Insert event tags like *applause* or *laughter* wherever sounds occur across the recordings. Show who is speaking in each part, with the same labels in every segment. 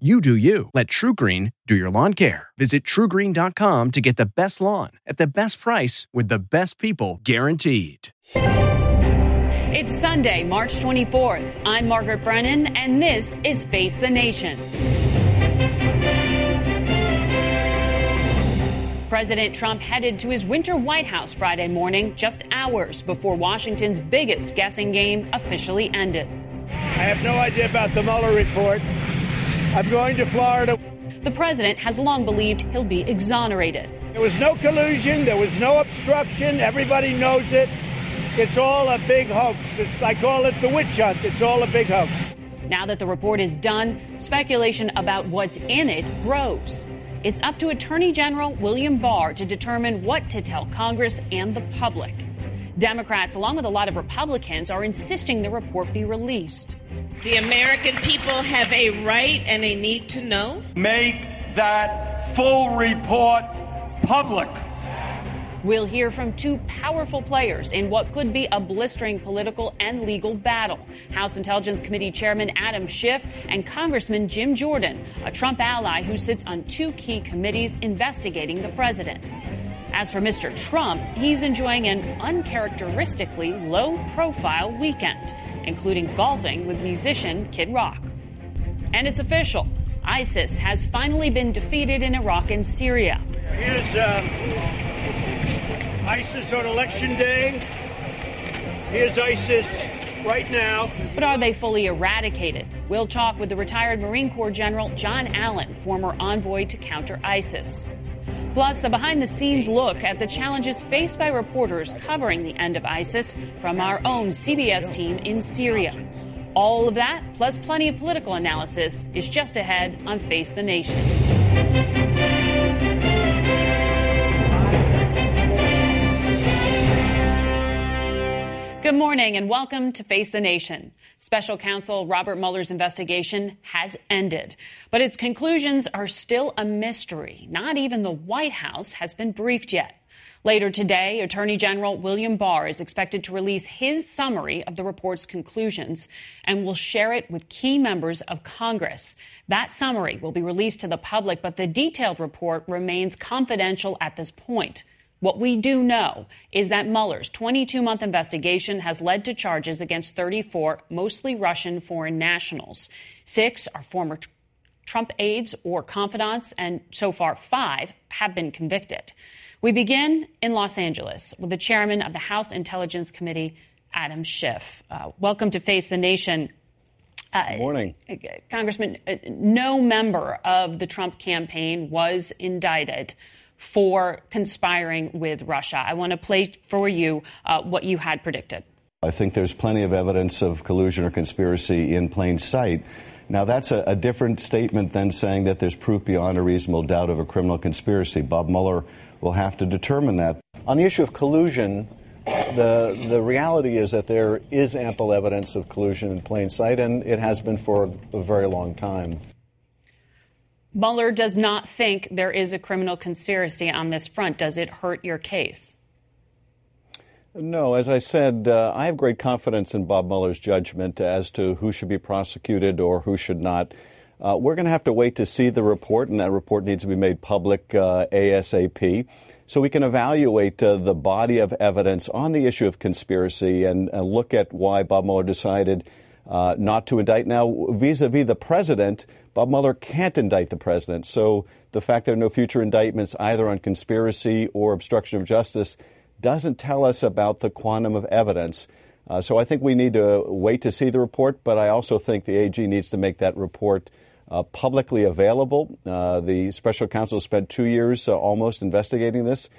Speaker 1: You do you. Let TruGreen do your lawn care. Visit trugreen.com to get the best lawn at the best price with the best people guaranteed.
Speaker 2: It's Sunday, March 24th. I'm Margaret Brennan, and this is Face the Nation. President Trump headed to his winter White House Friday morning, just hours before Washington's biggest guessing game officially ended.
Speaker 3: I have no idea about the Mueller report. I'm going to Florida.
Speaker 2: The president has long believed he'll be exonerated.
Speaker 3: There was no collusion, there was no obstruction, everybody knows it. It's all a big hoax. It's, I call it the witch hunt. It's all a big hoax.
Speaker 2: Now that the report is done, speculation about what's in it grows. It's up to Attorney General William Barr to determine what to tell Congress and the public. Democrats, along with a lot of Republicans, are insisting the report be released.
Speaker 4: The American people have a right and a need to know.
Speaker 5: Make that full report public.
Speaker 2: We'll hear from two powerful players in what could be a blistering political and legal battle House Intelligence Committee Chairman Adam Schiff and Congressman Jim Jordan, a Trump ally who sits on two key committees investigating the president. As for Mr. Trump, he's enjoying an uncharacteristically low profile weekend, including golfing with musician Kid Rock. And it's official ISIS has finally been defeated in Iraq and Syria.
Speaker 3: Here's uh, ISIS on election day. Here's ISIS right now.
Speaker 2: But are they fully eradicated? We'll talk with the retired Marine Corps General John Allen, former envoy to counter ISIS. Plus, a behind the scenes look at the challenges faced by reporters covering the end of ISIS from our own CBS team in Syria. All of that, plus plenty of political analysis, is just ahead on Face the Nation. Good morning and welcome to Face the Nation. Special counsel Robert Mueller's investigation has ended, but its conclusions are still a mystery. Not even the White House has been briefed yet. Later today, Attorney General William Barr is expected to release his summary of the report's conclusions and will share it with key members of Congress. That summary will be released to the public, but the detailed report remains confidential at this point. What we do know is that Mueller's 22 month investigation has led to charges against 34 mostly Russian foreign nationals. Six are former Trump aides or confidants, and so far five have been convicted. We begin in Los Angeles with the chairman of the House Intelligence Committee, Adam Schiff. Uh, welcome to Face the Nation.
Speaker 6: Uh, Good morning.
Speaker 2: Congressman, uh, no member of the Trump campaign was indicted for conspiring with Russia. I want to play for you uh, what you had predicted.
Speaker 6: I think there's plenty of evidence of collusion or conspiracy in plain sight. Now, that's a, a, different statement than saying that there's proof beyond a reasonable doubt of a criminal conspiracy. Bob Mueller will have to determine that. On the issue of collusion, the, the reality is that there is ample evidence of collusion in plain sight, and it has been for a, a very long time.
Speaker 2: Mueller does not think there is a criminal conspiracy on this front. Does it hurt your case?
Speaker 6: No, as I said, uh, I have great confidence in Bob Mueller's judgment as to who should be prosecuted or who should not. Uh, we're going to have to wait to see the report, and that report needs to be made public uh, ASAP so we can evaluate uh, the body of evidence on the issue of conspiracy and look at why Bob Mueller decided uh, not to indict. Now, vis a vis the president, Bob Mueller can't indict the president. So the fact there are no future indictments either on conspiracy or obstruction of justice doesn't tell us about the quantum of evidence. Uh, so I think we need to wait to see the report, but I also think the AG needs to make that report uh, publicly available. Uh, the special counsel spent two years uh, almost investigating this.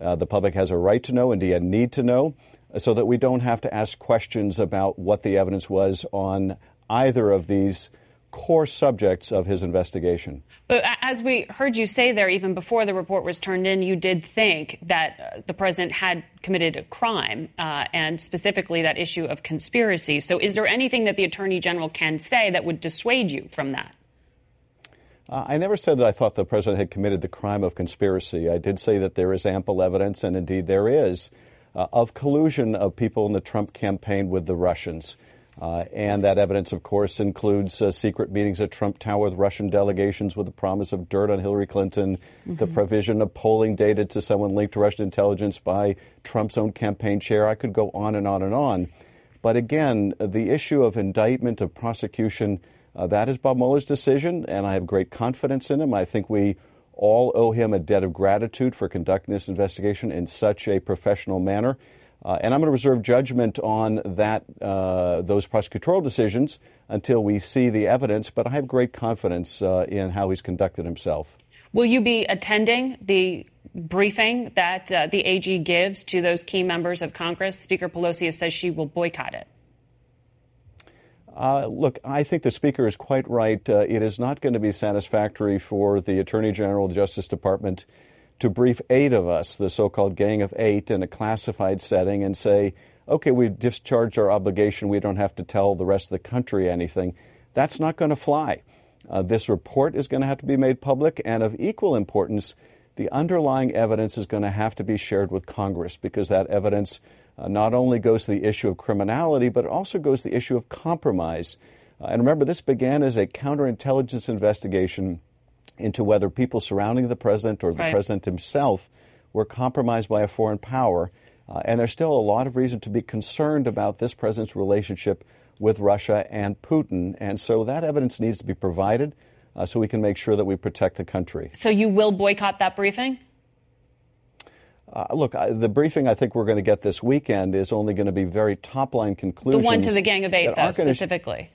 Speaker 6: Uh, the public has a right to know, indeed a need to know. so that we don't have to ask questions about what the evidence was on either of these core subjects of his investigation.
Speaker 2: But as we heard you say there, even before the report was turned in, you did think that uh, the president had committed a crime, uh, and specifically that issue of conspiracy. So, is there anything that the attorney general can say that would dissuade you from that?
Speaker 6: Uh, I never said that I thought the president had committed the crime of conspiracy. I did say that there is ample evidence, and indeed there is, uh, of collusion of people in the Trump campaign with the Russians. Uh, and that evidence, of course, includes uh, secret meetings at Trump Tower with Russian delegations with the promise of dirt on Hillary Clinton, mm-hmm. the provision of polling data to someone linked to Russian intelligence by Trump's own campaign chair. I could go on and on and on. But again, the issue of indictment, of prosecution, uh, that is Bob Mueller's decision, and I have great confidence in him. I think we all owe him a debt of gratitude for conducting this investigation in such a professional manner. Uh, and I'm going to reserve judgment on that, uh, those prosecutorial decisions until we see the evidence. But I have great confidence uh, in how he's conducted himself.
Speaker 2: Will you be attending the briefing that uh, the AG gives to those key members of Congress? Speaker Pelosi says she will boycott it.
Speaker 6: Uh, look, I think the Speaker is quite right. Uh, it is not going to be satisfactory for the Attorney General, the Justice Department, to brief eight of us, the so called Gang of Eight, in a classified setting and say, okay, we've discharged our obligation, we don't have to tell the rest of the country anything. That's not going to fly. Uh, this report is going to have to be made public, and of equal importance, the underlying evidence is going to have to be shared with Congress because that evidence uh, not only goes to the issue of criminality, but it also goes to the issue of compromise. Uh, and remember, this began as a counterintelligence investigation into whether people surrounding the president or the right. president himself were compromised by a foreign power. Uh, and there's still a lot of reason to be concerned about this president's relationship with Russia and Putin. And so that evidence needs to be provided uh, so we can make sure that we protect the country.
Speaker 2: So you will boycott that briefing?
Speaker 6: Uh, look, I, the briefing I think we're going to get this weekend is only going to be very top line conclusions.
Speaker 2: The one to the Gang of Eight, though, specifically.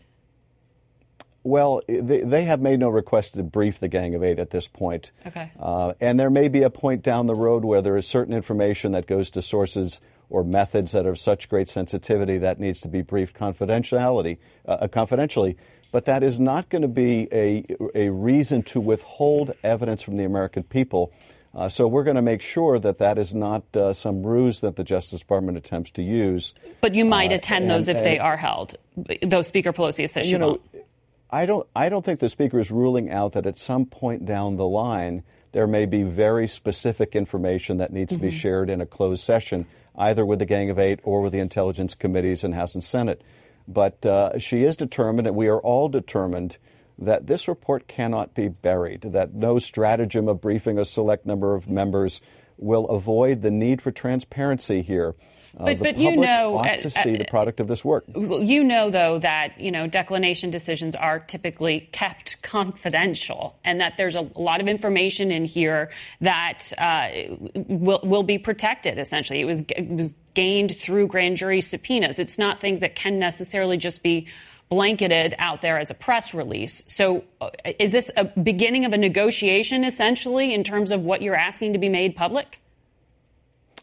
Speaker 6: Well, they, they, have made no request to brief the Gang of Eight at this point.
Speaker 2: Okay.
Speaker 6: Uh, and there may be a point down the road where there is certain information that goes to sources or methods that are of such great sensitivity that needs to be briefed confidentiality, uh, uh confidentially. But that is not going to be a, a reason to withhold evidence from the American people. Uh, so we're going to make sure that that is not uh, some ruse that the Justice Department attempts to use.
Speaker 2: But you might uh, attend and, those if and, they are held, though Speaker Pelosi says she
Speaker 6: you know,
Speaker 2: won't.
Speaker 6: I don't, I don't think the Speaker is ruling out that at some point down the line there may be very specific information that needs mm-hmm. to be mm-hmm. shared in a closed session, either with the Gang of Eight or with the intelligence committees in House and Senate. But uh, she is determined, and we are all determined, that this report cannot be buried, that no stratagem of briefing a select number of members will avoid the need for transparency here. Uh, but, but you know, ought to see uh, the product of this work.
Speaker 2: You know, though, that you know declination decisions are typically kept confidential, and that there's a lot of information in here that uh, will will be protected. Essentially, it was it was gained through grand jury subpoenas. It's not things that can necessarily just be blanketed out there as a press release. So, uh, is this a beginning of a negotiation, essentially, in terms of what you're asking to be made public?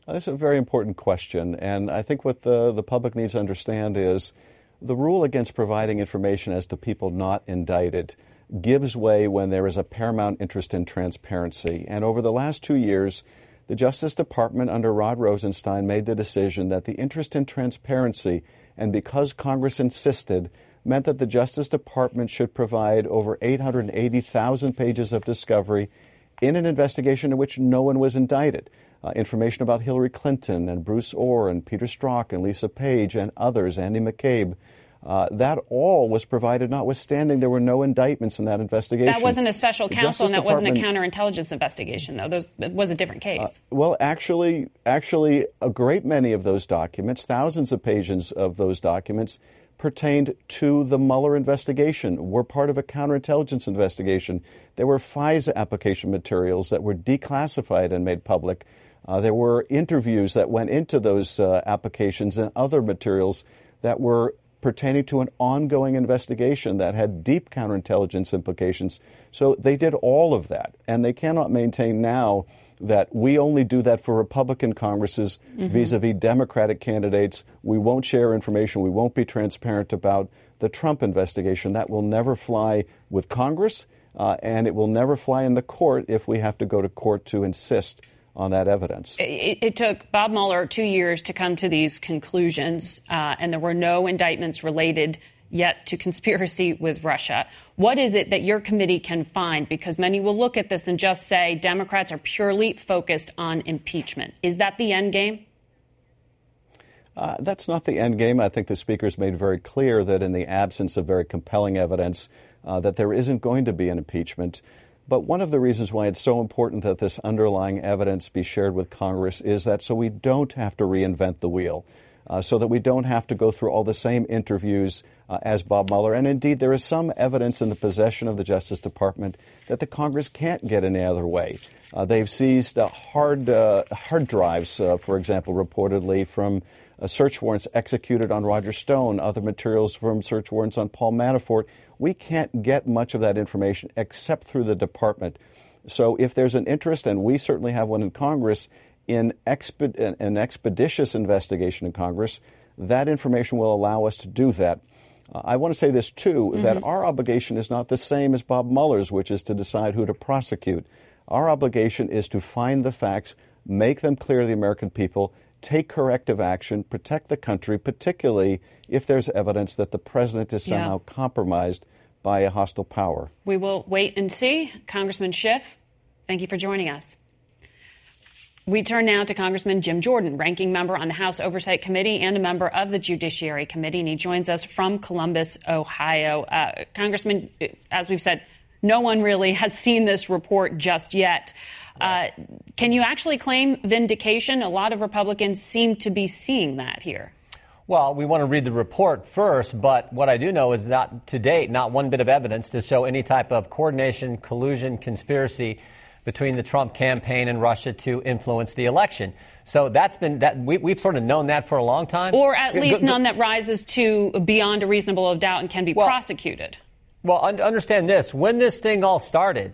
Speaker 6: Uh, That's a very important question, and I think what the, the public needs to understand is the rule against providing information as to people not indicted gives way when there is a paramount interest in transparency. And over the last two years, the Justice Department under Rod Rosenstein made the decision that the interest in transparency, and because Congress insisted, meant that the Justice Department should provide over 880,000 pages of discovery in an investigation in which no one was indicted uh, information about Hillary Clinton and Bruce Ohr and Peter Strzok and Lisa Page and others, Andy McCabe. Uh, that all was provided, notwithstanding there were no indictments in that investigation.
Speaker 2: That wasn't a special counsel, and that wasn't a counterintelligence investigation, though. Those, it was a different case. Uh,
Speaker 6: well, actually, actually, a great many of those documents, thousands of pages of those documents, pertained to the Mueller investigation, were part of a counterintelligence investigation. There were FISA application materials that were declassified and made public. Uh, there were interviews that went into those uh, applications and other materials that were pertaining to an ongoing investigation that had deep counterintelligence implications. So they did all of that, and they cannot maintain now that we only do that for Republican Congresses vis a vis Democratic candidates. We won't share information. We won't be transparent about the Trump investigation. That will never fly with Congress, uh, and it will never fly in the court if we have to go to court to insist on that evidence.
Speaker 2: It, it took Bob Mueller two years to come to these conclusions, uh, and there were no indictments related yet to conspiracy with Russia. What is it that your committee can find? Because many will look at this and just say Democrats are purely focused on impeachment. Is that the end game?
Speaker 6: Uh, that's not the end game. I think the speaker's made very clear that in the absence of very compelling evidence, uh, that there isn't going to be an impeachment. But one of the reasons why it's so important that this underlying evidence be shared with Congress is that so we don't have to reinvent the wheel, uh, so that we don't have to go through all the same interviews uh, as Bob Mueller. And indeed, there is some evidence in the possession of the Justice Department that the Congress can't get any other way. Uh, they've seized uh, hard uh, hard drives, uh, for example, reportedly from search warrants executed on Roger Stone, other materials from search warrants on Paul Manafort. We can't get much of that information except through the department. So if there's an interest, and we certainly have one in Congress, in exped- an expeditious investigation in Congress, that information will allow us to do that. Uh, I want to say this too mm-hmm. that our obligation is not the same as Bob Mueller's, which is to decide who to prosecute. Our obligation is to find the facts, make them clear to the American people, take corrective action, protect the country, particularly if there's evidence that the president is somehow yeah. compromised by a hostile power.
Speaker 2: We will wait and see. Congressman Schiff, thank you for joining us. We turn now to Congressman Jim Jordan, ranking member on the House Oversight Committee and a member of the Judiciary Committee, and he joins us from Columbus, Ohio. Uh, Congressman, as we've said, no one really has seen this report just yet. Uh, can you actually claim vindication? A lot of Republicans seem to be seeing that here.
Speaker 7: Well, we want to read the report first, but what I do know is that to date, not one bit of evidence to show any type of coordination, collusion, conspiracy between the Trump campaign and Russia to influence the election. So that's been that we, have sort of known that for a long time,
Speaker 2: or at least none that rises to beyond a reasonable doubt and can be well, prosecuted.
Speaker 7: Well, understand this: when this thing all started,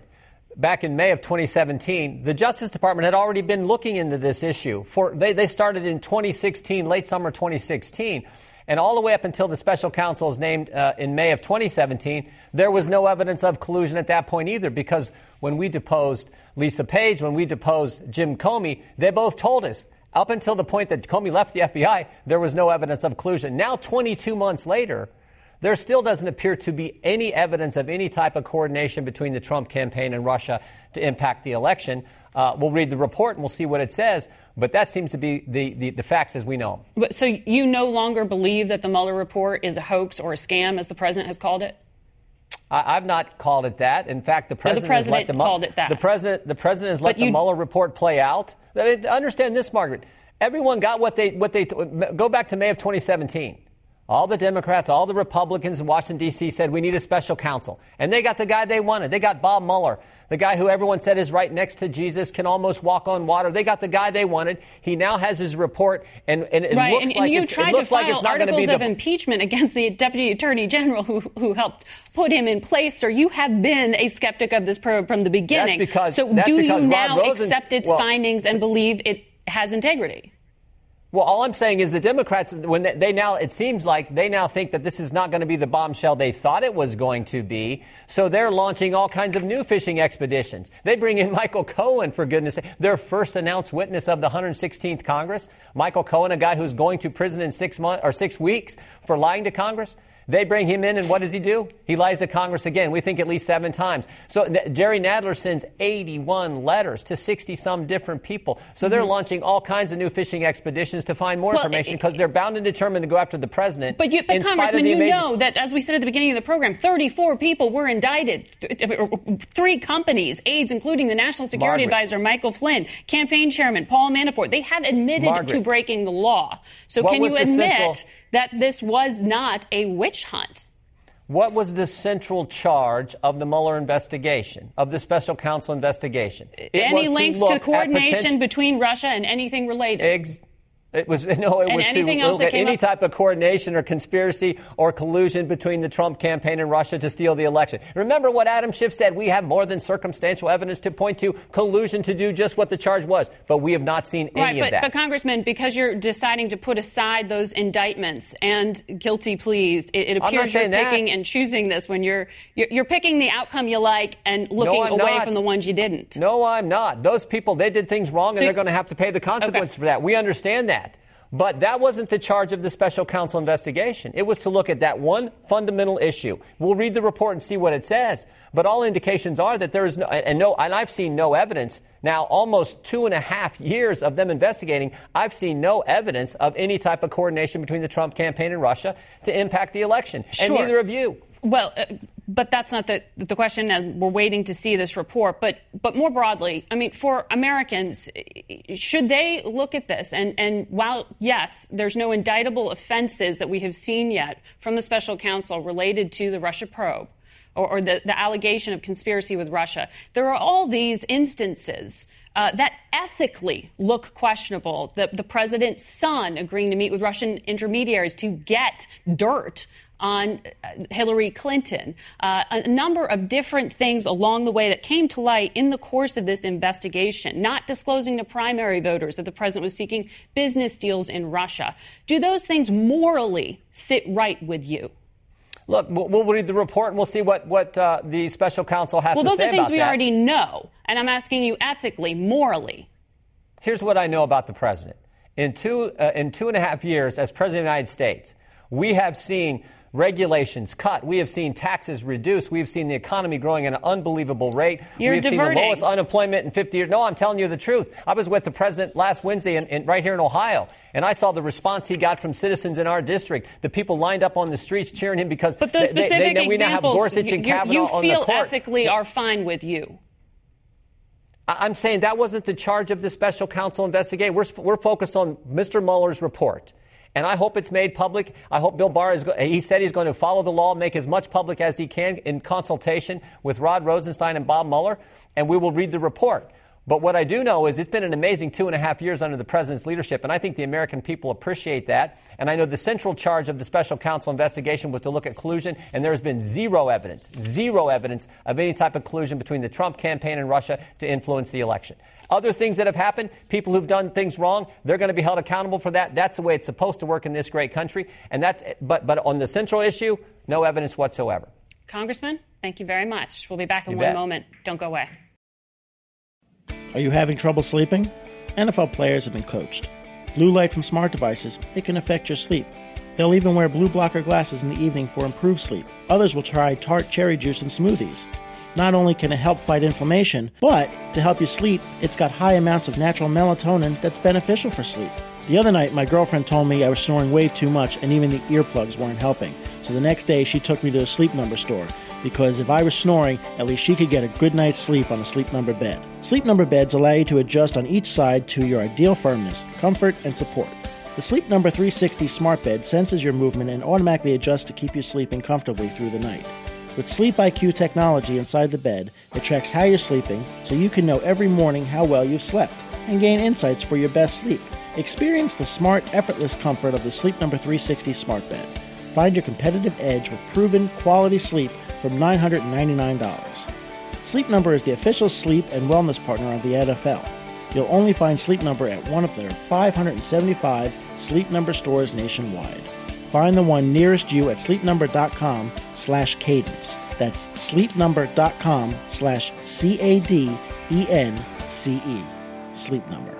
Speaker 7: back in May of 2017, the Justice Department had already been looking into this issue. For they, they started in 2016, late summer 2016, and all the way up until the special counsel was named uh, in May of 2017, there was no evidence of collusion at that point either. Because when we deposed Lisa Page, when we deposed Jim Comey, they both told us. Up until the point that Comey left the FBI, there was no evidence of collusion. Now, 22 months later, there still doesn't appear to be any evidence of any type of coordination between the Trump campaign and Russia to impact the election. Uh, we'll read the report and we'll see what it says, but that seems to be the, the, the facts as we know.
Speaker 2: But, so you no longer believe that the Mueller report is a hoax or a scam, as the president has called it?
Speaker 7: I, have not called it that. In fact, the president,
Speaker 2: no, the president
Speaker 7: has
Speaker 2: let the, called it that.
Speaker 7: The president, the president has let the Mueller report play out. Understand this, Margaret. Everyone got what they what they go back to May of 2017. All the Democrats, all the Republicans in Washington, D.C. said we need a special counsel. And they got the guy they wanted. They got Bob Mueller, the guy who everyone said is right next to Jesus, can almost walk on water. They got the guy they wanted. He now has his report, and, and it
Speaker 2: right.
Speaker 7: looks
Speaker 2: and,
Speaker 7: like
Speaker 2: and you
Speaker 7: it's,
Speaker 2: tried
Speaker 7: it looks
Speaker 2: to
Speaker 7: like
Speaker 2: file
Speaker 7: it's not
Speaker 2: articles
Speaker 7: be
Speaker 2: of impeachment against the Deputy Attorney General who, who helped put him in place. Sir, you have been a skeptic of this probe from the beginning.
Speaker 7: That's because,
Speaker 2: so
Speaker 7: that's
Speaker 2: do you now accept its
Speaker 7: well,
Speaker 2: findings and believe it has integrity?
Speaker 7: Well, all I'm saying is the Democrats, when they, they, now, it seems like they now think that this is not going to be the bombshell they thought it was going to be. So they're launching all kinds of new fishing expeditions. They bring in *laughs* Michael Cohen, for goodness sake, their first announced witness of the 116th Congress. Michael Cohen, a guy who's going to prison in six months or six weeks for lying to Congress. They bring him in, and what does he do? He lies to Congress again. We think at least seven times. So th- Jerry Nadler sends 81 letters to 60 some different people. So they're mm-hmm. launching all kinds of new fishing expeditions to find more well, information because they're bound and determined to go after the president.
Speaker 2: But, you, but Congressman, you amazing- know that, as we said at the beginning of the program, 34 people were indicted. Three companies, aides, including the National Security
Speaker 7: Margaret.
Speaker 2: Advisor Michael Flynn, campaign chairman Paul Manafort, they have admitted
Speaker 7: Margaret.
Speaker 2: to breaking the law. So
Speaker 7: what
Speaker 2: can you admit
Speaker 7: central-
Speaker 2: that this was not a witch hunt?
Speaker 7: What was the central charge of the Mueller investigation, of the special counsel investigation?
Speaker 2: It Any links to, to coordination between Russia and anything related?
Speaker 7: Ex- It was *laughs* no. It
Speaker 2: and
Speaker 7: was to look at any
Speaker 2: up?
Speaker 7: type of coordination or conspiracy or collusion between the Trump campaign and Russia to steal the election. Remember what Adam Schiff said: we have more than circumstantial evidence to point to collusion to do just what the charge was, but we have not seen any
Speaker 2: Right,
Speaker 7: of
Speaker 2: but,
Speaker 7: that.
Speaker 2: but Congressman, because you're deciding to put aside those indictments and guilty pleas, it, it appears you're
Speaker 7: that.
Speaker 2: picking and choosing this when you're, you're you're picking the outcome you like and looking
Speaker 7: I'm
Speaker 2: away
Speaker 7: not.
Speaker 2: from the ones you didn't.
Speaker 7: No, I'm not. Those people, they did things wrong,
Speaker 2: So-
Speaker 7: and they're going to have to pay the consequences for that. We understand that. But that wasn't the charge of the special counsel investigation. It was to look at that one fundamental issue. We'll read the report and see what it says. But all indications are that there is no, and no, and I've seen no evidence. Now, almost two and a half years of them investigating, I've seen no evidence of any type of coordination between the Trump campaign and Russia to impact the election. And neither of you.
Speaker 2: Well, uh, but that's not the the question. and we're waiting to see this report, but but more broadly, I mean, for Americans, should they look at this? And and while yes, there's no indictable offenses that we have seen yet from the special counsel related to the Russia probe. Or, or the, the allegation of conspiracy with Russia. There are all these instances uh, that ethically look questionable. The, the president's son agreeing to meet with Russian intermediaries to get dirt on uh, Hillary Clinton. Uh, a number of different things along the way that came to light in the course of this investigation, not disclosing to primary voters that the president was seeking business deals in Russia. Do those things morally sit right with you?
Speaker 7: Look, we'll, we'll read the report and we'll see what, what uh, the special counsel has
Speaker 2: Well,
Speaker 7: to
Speaker 2: those
Speaker 7: say
Speaker 2: are things
Speaker 7: about
Speaker 2: we
Speaker 7: that.
Speaker 2: already know. And I'm asking you ethically, morally.
Speaker 7: Here's what I know about the president. In two, uh, in two and a half years as president of the United States, we have seen regulations cut. We have seen taxes reduced. We have seen the economy growing at an unbelievable rate.
Speaker 2: You're
Speaker 7: we have seen the lowest unemployment in 50 years. No, I'm telling you the truth. I was with the president last Wednesday in, in, right here in Ohio, and I saw the response he got from citizens in our district. The people lined up on the streets cheering him because
Speaker 2: But those
Speaker 7: they, they-
Speaker 2: specific
Speaker 7: they- we now have
Speaker 2: examples
Speaker 7: Gorsuch and
Speaker 2: you, you-
Speaker 7: Kavanaugh
Speaker 2: you
Speaker 7: on the
Speaker 2: feel ethically are fine with you.
Speaker 7: I'm saying that wasn't the charge of the special counsel investigation. We're, we're focused on Mr. Mueller's report. And I hope it's made public. I hope Bill Barr is, go- he said he's going to follow the law, make as much public as he can in consultation with Rod Rosenstein and Bob Mueller, and we will read the report. But what I do know is it's been an amazing two and a half years under the president's leadership, and I think the American people appreciate that. And I know the central charge of the special counsel investigation was to look at collusion, and there has been zero evidence, zero evidence of any type of collusion between the Trump campaign and Russia to influence the election. Other things that have happened, people who've done things wrong, they're going to be held accountable for that. That's the way it's supposed to work in this great country. And that's, but, but on the central issue, no evidence whatsoever.
Speaker 2: Congressman, thank you very much. We'll be back in
Speaker 7: You
Speaker 2: one
Speaker 7: bet.
Speaker 2: moment. Don't go away.
Speaker 8: Are you having trouble sleeping? NFL players have been coached. Blue light from smart devices, it can affect your sleep. They'll even wear blue blocker glasses in the evening for improved sleep. Others will try tart cherry juice and smoothies. Not only can it help fight inflammation, but to help you sleep, it's got high amounts of natural melatonin that's beneficial for sleep. The other night, my girlfriend told me I was snoring way too much and even the earplugs weren't helping. So the next day, she took me to a sleep number store because if I was snoring, at least she could get a good night's sleep on a sleep number bed. Sleep number beds allow you to adjust on each side to your ideal firmness, comfort, and support. The Sleep Number 360 smart bed senses your movement and automatically adjusts to keep you sleeping comfortably through the night. With Sleep IQ technology inside the bed, it tracks how you're sleeping so you can know every morning how well you've slept and gain insights for your best sleep. Experience the smart, effortless comfort of the Sleep Number 360 smart bed. Find your competitive edge with proven quality sleep from $999. Sleep Number is the official sleep and wellness partner of the NFL. You'll only find Sleep Number at one of their 575 Sleep Number stores nationwide. Find the one nearest you at sleepnumber.com slash cadence. That's sleepnumber.com slash C-A-D-E-N-C-E. Sleep Number.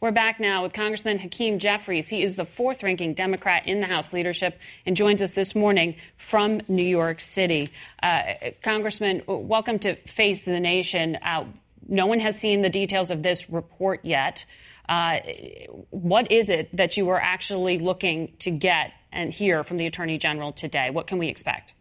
Speaker 2: We're back now with Congressman Hakeem Jeffries. He is the fourth ranking Democrat in the House leadership and joins us this morning from New York City. Uh, Congressman, welcome to Face the Nation. Uh, no one has seen the details of this report yet. Uh, what is it that you are actually looking to get and hear from the Attorney General today? What can we expect?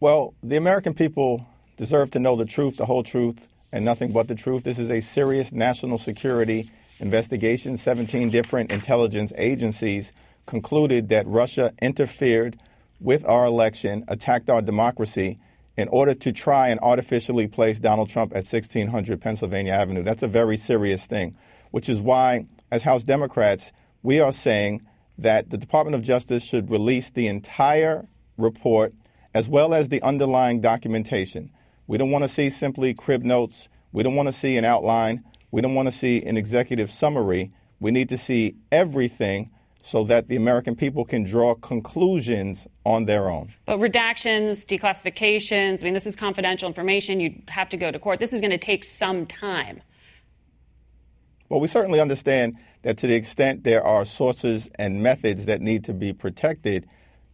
Speaker 9: Well, the American people deserve to know the truth, the whole truth, and nothing but the truth. This is a serious national security investigation. 17 different intelligence agencies concluded that Russia interfered with our election, attacked our democracy in order to try and artificially place Donald Trump at 1600 Pennsylvania Avenue. That's a very serious thing, which is why, as House Democrats, we are saying that the Department of Justice should release the entire report as well as the underlying documentation. We don't want to see simply crib notes. We don't want to see an outline. We don't want to see an executive summary. We need to see everything so that the American people can draw conclusions on their own.
Speaker 2: But redactions, declassifications, I mean, this is confidential information. You have to go to court. This is going to take some time.
Speaker 9: Well, we certainly understand that to the extent there are sources and methods that need to be protected,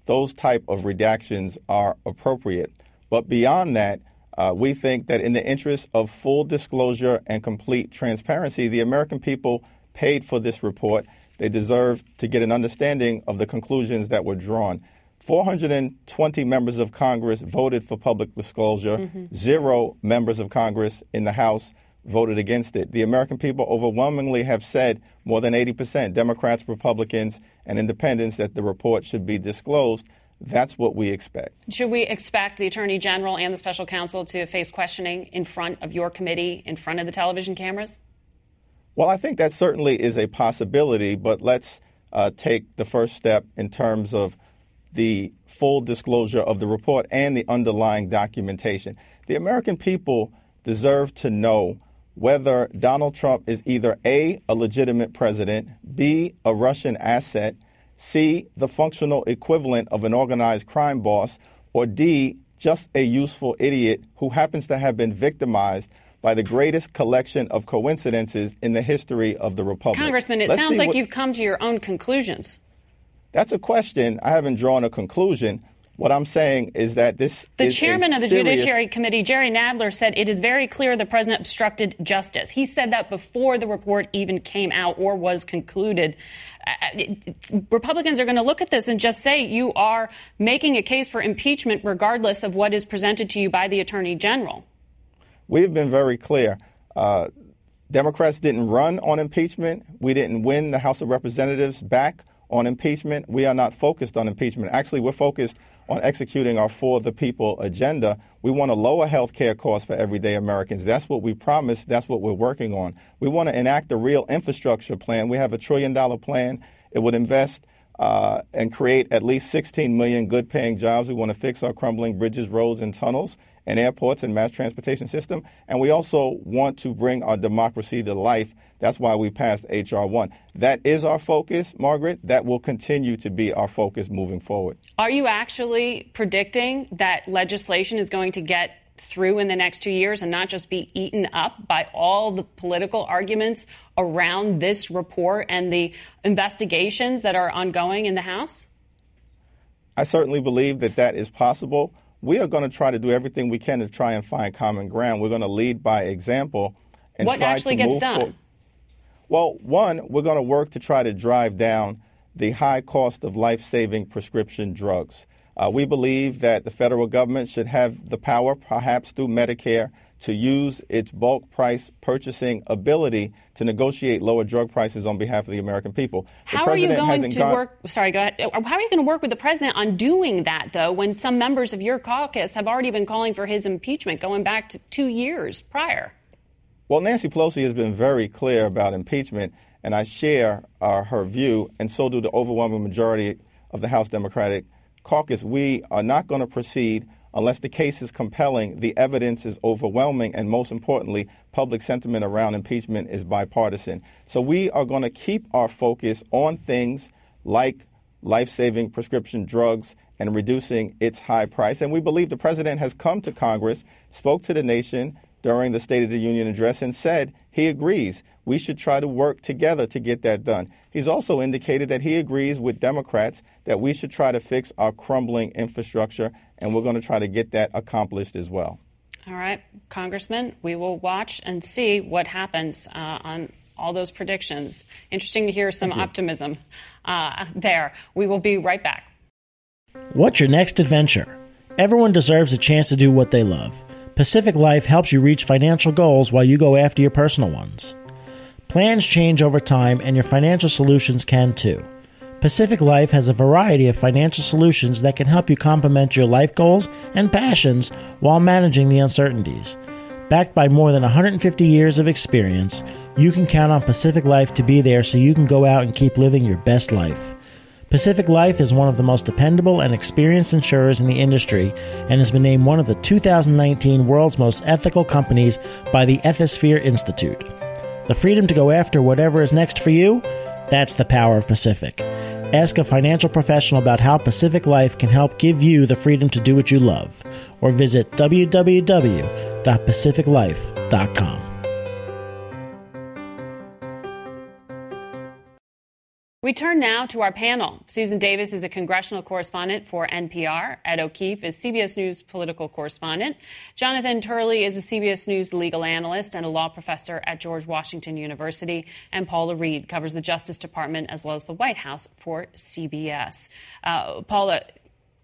Speaker 9: those type of redactions are appropriate. But beyond that, uh, we think that in the interest of full disclosure and complete transparency, the American people paid for this report they deserve to get an understanding of the conclusions that were drawn. 420 members of Congress voted for public disclosure. Mm-hmm. Zero members of Congress in the House voted against it. The American people overwhelmingly have said, more than 80%, Democrats, Republicans, and independents, that the report should be disclosed. That's what we expect.
Speaker 2: Should we expect the Attorney General and the special counsel to face questioning in front of your committee, in front of the television cameras?
Speaker 9: Well, I think that certainly is a possibility, but let's uh, take the first step in terms of the full disclosure of the report and the underlying documentation. The American people deserve to know whether Donald Trump is either A, a legitimate president, B, a Russian asset, C, the functional equivalent of an organized crime boss, or D, just a useful idiot who happens to have been victimized by the greatest collection of coincidences in the history of the Republic.
Speaker 2: Congressman, it Let's sounds like what... you've come to your own conclusions.
Speaker 9: That's a question. I haven't drawn a conclusion. What I'm saying is that this.
Speaker 2: The chairman of the serious... Judiciary Committee, Jerry Nadler, said it is very clear the president obstructed justice. He said that before the report even came out or was concluded. Republicans are going to look at this and just say you are making a case for impeachment regardless of what is presented to you by the attorney general
Speaker 9: we've been very clear. Uh, Democrats didn't run on impeachment. We didn't win the House of Representatives back on impeachment. We are not focused on impeachment. Actually, we're focused on executing our For the People agenda. We want to lower health care costs for everyday Americans. That's what we promised. That's what we're working on. We want to enact a real infrastructure plan. We have a trillion dollar plan. It would invest uh, and create at least 16 million good paying jobs. We want to fix our crumbling bridges, roads, and tunnels and airports and mass transportation system. And we also want to bring our democracy to life. That's why we passed H.R. 1. That is our focus, Margaret. That will continue to be our focus moving forward.
Speaker 2: Are you actually predicting that legislation is going to get through in the next two years and not just be eaten up by all the political arguments around this report and the investigations that are ongoing in the House?
Speaker 9: I certainly believe that that is possible we are going to try to do everything we can to try and find common ground. We're going to lead by example and
Speaker 2: what
Speaker 9: try
Speaker 2: actually
Speaker 9: to
Speaker 2: gets
Speaker 9: move
Speaker 2: done?
Speaker 9: Forward. Well, one, we're going to work to try to drive down the high cost of life-saving prescription drugs. Uh, we believe that the federal government should have the power, perhaps through Medicare, to use its bulk price purchasing ability to negotiate lower drug prices on behalf of the American people.
Speaker 2: The How are you going to gone... work? Sorry, go ahead. How are you going to work with the president on doing that, though, when some members of your caucus have already been calling for his impeachment going back to two years prior?
Speaker 9: Well, Nancy Pelosi has been very clear about impeachment, and I share uh, her view, and so do the overwhelming majority of the House Democratic caucus. We are not going to proceed unless the case is compelling, the evidence is overwhelming, and most importantly, public sentiment around impeachment is bipartisan. So we are going to keep our focus on things like life saving prescription drugs and reducing its high price. And we believe the president has come to Congress, spoke to the nation during the State of the Union address, and said he agrees we should try to work together to get that done. He's also indicated that he agrees with Democrats that we should try to fix our crumbling infrastructure, and we're going to try to get that accomplished as well.
Speaker 2: All right, Congressman, we will watch and see what happens uh, on all those predictions. Interesting to hear some optimism uh, there. We will be right back.
Speaker 8: What's your next adventure? Everyone deserves a chance to do what they love. Pacific Life helps you reach financial goals while you go after your personal ones. Plans change over time, and your financial solutions can too. Pacific Life has a variety of financial solutions that can help you complement your life goals and passions while managing the uncertainties. Backed by more than 150 years of experience, you can count on Pacific Life to be there so you can go out and keep living your best life. Pacific Life is one of the most dependable and experienced insurers in the industry and has been named one of the 2019 world's most ethical companies by the Ethisphere Institute. The freedom to go after whatever is next for you? That's the power of Pacific. Ask a financial professional about how Pacific Life can help give you the freedom to do what you love, or visit www.pacificlife.com.
Speaker 2: We turn now to our panel. Susan Davis is a congressional correspondent for NPR. Ed O'Keefe is CBS News political correspondent. Jonathan Turley is a CBS News legal analyst and a law professor at George Washington University. And Paula Reid covers the Justice Department as well as the White House for CBS. Uh, Paula,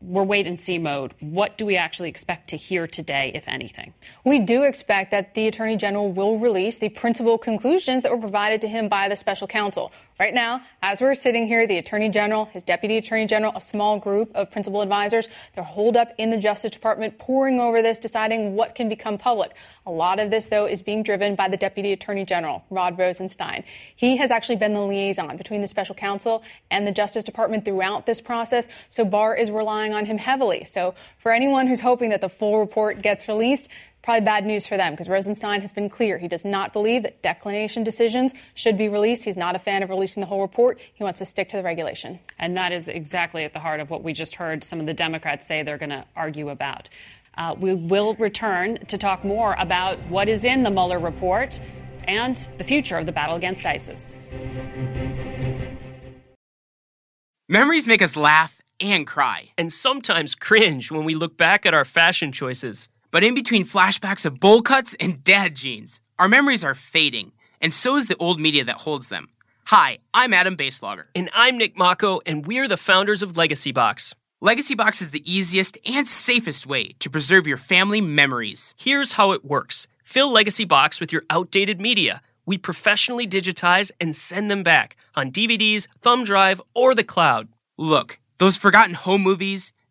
Speaker 2: we're wait and see mode. What do we actually expect to hear today, if anything?
Speaker 10: We do expect that the Attorney General will release the principal conclusions that were provided to him by the special counsel. Right now, as we're sitting here, the Attorney General, his Deputy Attorney General, a small group of principal advisors, they're holed up in the Justice Department, poring over this, deciding what can become public. A lot of this, though, is being driven by the Deputy Attorney General, Rod Rosenstein. He has actually been the liaison between the special counsel and the Justice Department throughout this process, so Barr is relying on him heavily. So for anyone who's hoping that the full report gets released, probably bad news for them because Rosenstein has been clear. He does not believe that declination decisions should be released. He's not a fan of releasing the whole report. He wants to stick to the regulation.
Speaker 2: And that is exactly at the heart of what we just heard some of the Democrats say they're going to argue about. Uh, we will return to talk more about what is in the Mueller report and the future of the battle against ISIS.
Speaker 11: Memories make us laugh and cry.
Speaker 12: And sometimes cringe when we look back at our fashion choices.
Speaker 11: But in between flashbacks of bowl cuts and dad jeans, our memories are fading, and so is the old media that holds them. Hi, I'm Adam Boeselager.
Speaker 12: And I'm Nick Mako, and we're the founders of Legacy Box.
Speaker 11: Legacy Box is the easiest and safest way to preserve your family memories.
Speaker 12: Here's how it works fill Legacy Box with your outdated media. We professionally digitize and send them back on DVDs, thumb drive, or the cloud.
Speaker 11: Look, those forgotten home movies,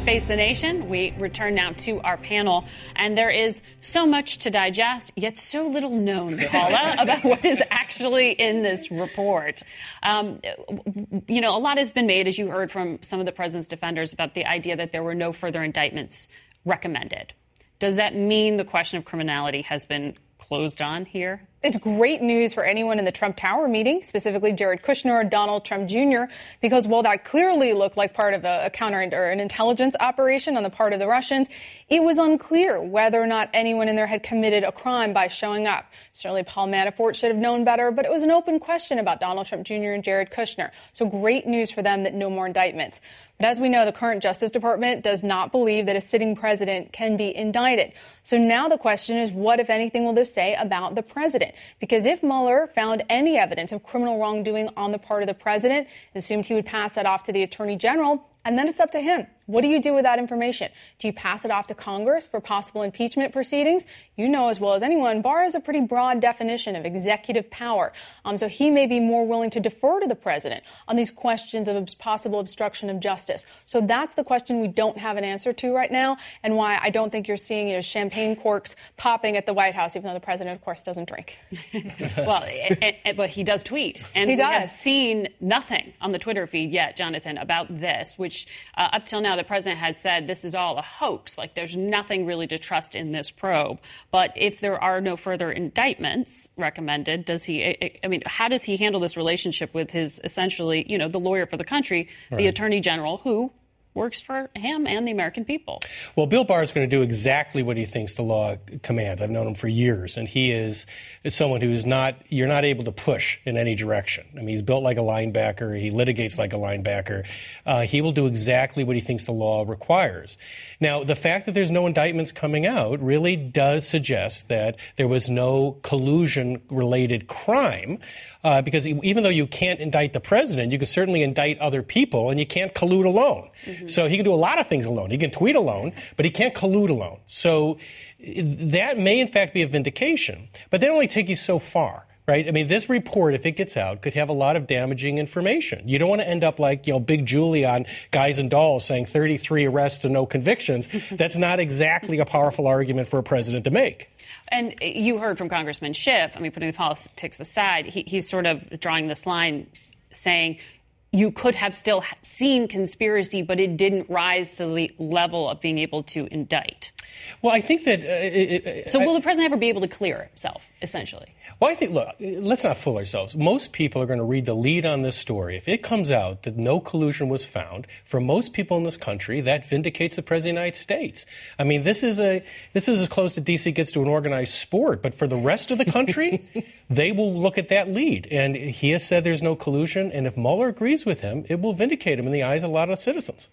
Speaker 2: to Face the Nation. We return now to our panel, and there is so much to digest, yet so little known, Paula, *laughs* about what is actually in this report. Um, you know, a lot has been made, as you heard from some of the president's defenders, about the idea that there were no further indictments recommended. Does that mean the question of criminality has been closed on here?
Speaker 10: It's great news for anyone in the Trump Tower meeting, specifically Jared Kushner or Donald Trump Jr., because while that clearly looked like part of a, a counter or an intelligence operation on the part of the Russians, it was unclear whether or not anyone in there had committed a crime by showing up. Certainly Paul Manafort should have known better, but it was an open question about Donald Trump Jr. and Jared Kushner. So great news for them that no more indictments. But as we know, the current Justice Department does not believe that a sitting president can be indicted. So now the question is, what, if anything, will this say about the president? Because if Mueller found any evidence of criminal wrongdoing on the part of the president, assumed he would pass that off to the attorney general, and then it's up to him. What do you do with that information? Do you pass it off to Congress for possible impeachment proceedings? You know as well as anyone, Barr has a pretty broad definition of executive power. Um, so he may be more willing to defer to the president on these questions of possible obstruction of justice. So that's the question we don't have an answer to right now, and why I don't think you're seeing you know, champagne corks popping at the White House, even though the president, of course, doesn't drink. *laughs*
Speaker 2: well, and, and, but he does tweet, and
Speaker 10: he
Speaker 2: we have seen nothing on the Twitter feed yet, Jonathan, about this, which uh, up till now the president has said this is all a hoax. Like there's nothing really to trust in this probe. But if there are no further indictments recommended, does he? I mean, how does he handle this relationship with his essentially, you know, the lawyer for the country, right. the attorney general, who works for him and the American people.
Speaker 13: Well, Bill Barr is going to do exactly what he thinks the law commands. I've known him for years, and he is, someone who is not, you're not able to push in any direction. I mean, he's built like a linebacker, he litigates like a linebacker. Uh, he will do exactly what he thinks the law requires. Now, the fact that there's no indictments coming out really does suggest that there was no collusion related crime. Uh, because even though you can't indict the president, you can certainly indict other people, and you can't collude alone. Mm-hmm. Mm-hmm. So he can do a lot of things alone. He can tweet alone, but he can't collude alone. So that may, in fact, be a vindication, but they only take you so far right? I mean, this report, if it gets out, could have a lot of damaging information. You don't want to end up like, you know, Big Julie on Guys and Dolls saying 33 arrests and no convictions. *laughs* That's not exactly a powerful argument for a president to make.
Speaker 2: And you heard from Congressman Schiff, I mean, putting the politics aside, he, he's sort of drawing this line saying you could have still seen conspiracy, but it didn't rise to the level of being able to indict.
Speaker 13: Well, I think that. Uh, it,
Speaker 2: so, will I, the president ever be able to clear himself, essentially?
Speaker 13: Well, I think, look, let's not fool ourselves. Most people are going to read the lead on this story. If it comes out that no collusion was found, for most people in this country, that vindicates the President of the United States. I mean, this is, a, this is as close as D.C. gets to an organized sport. But for the rest of the country, *laughs* they will look at that lead. And he has said there's no collusion. And if Mueller agrees with him, it will vindicate him in the eyes of a lot of citizens.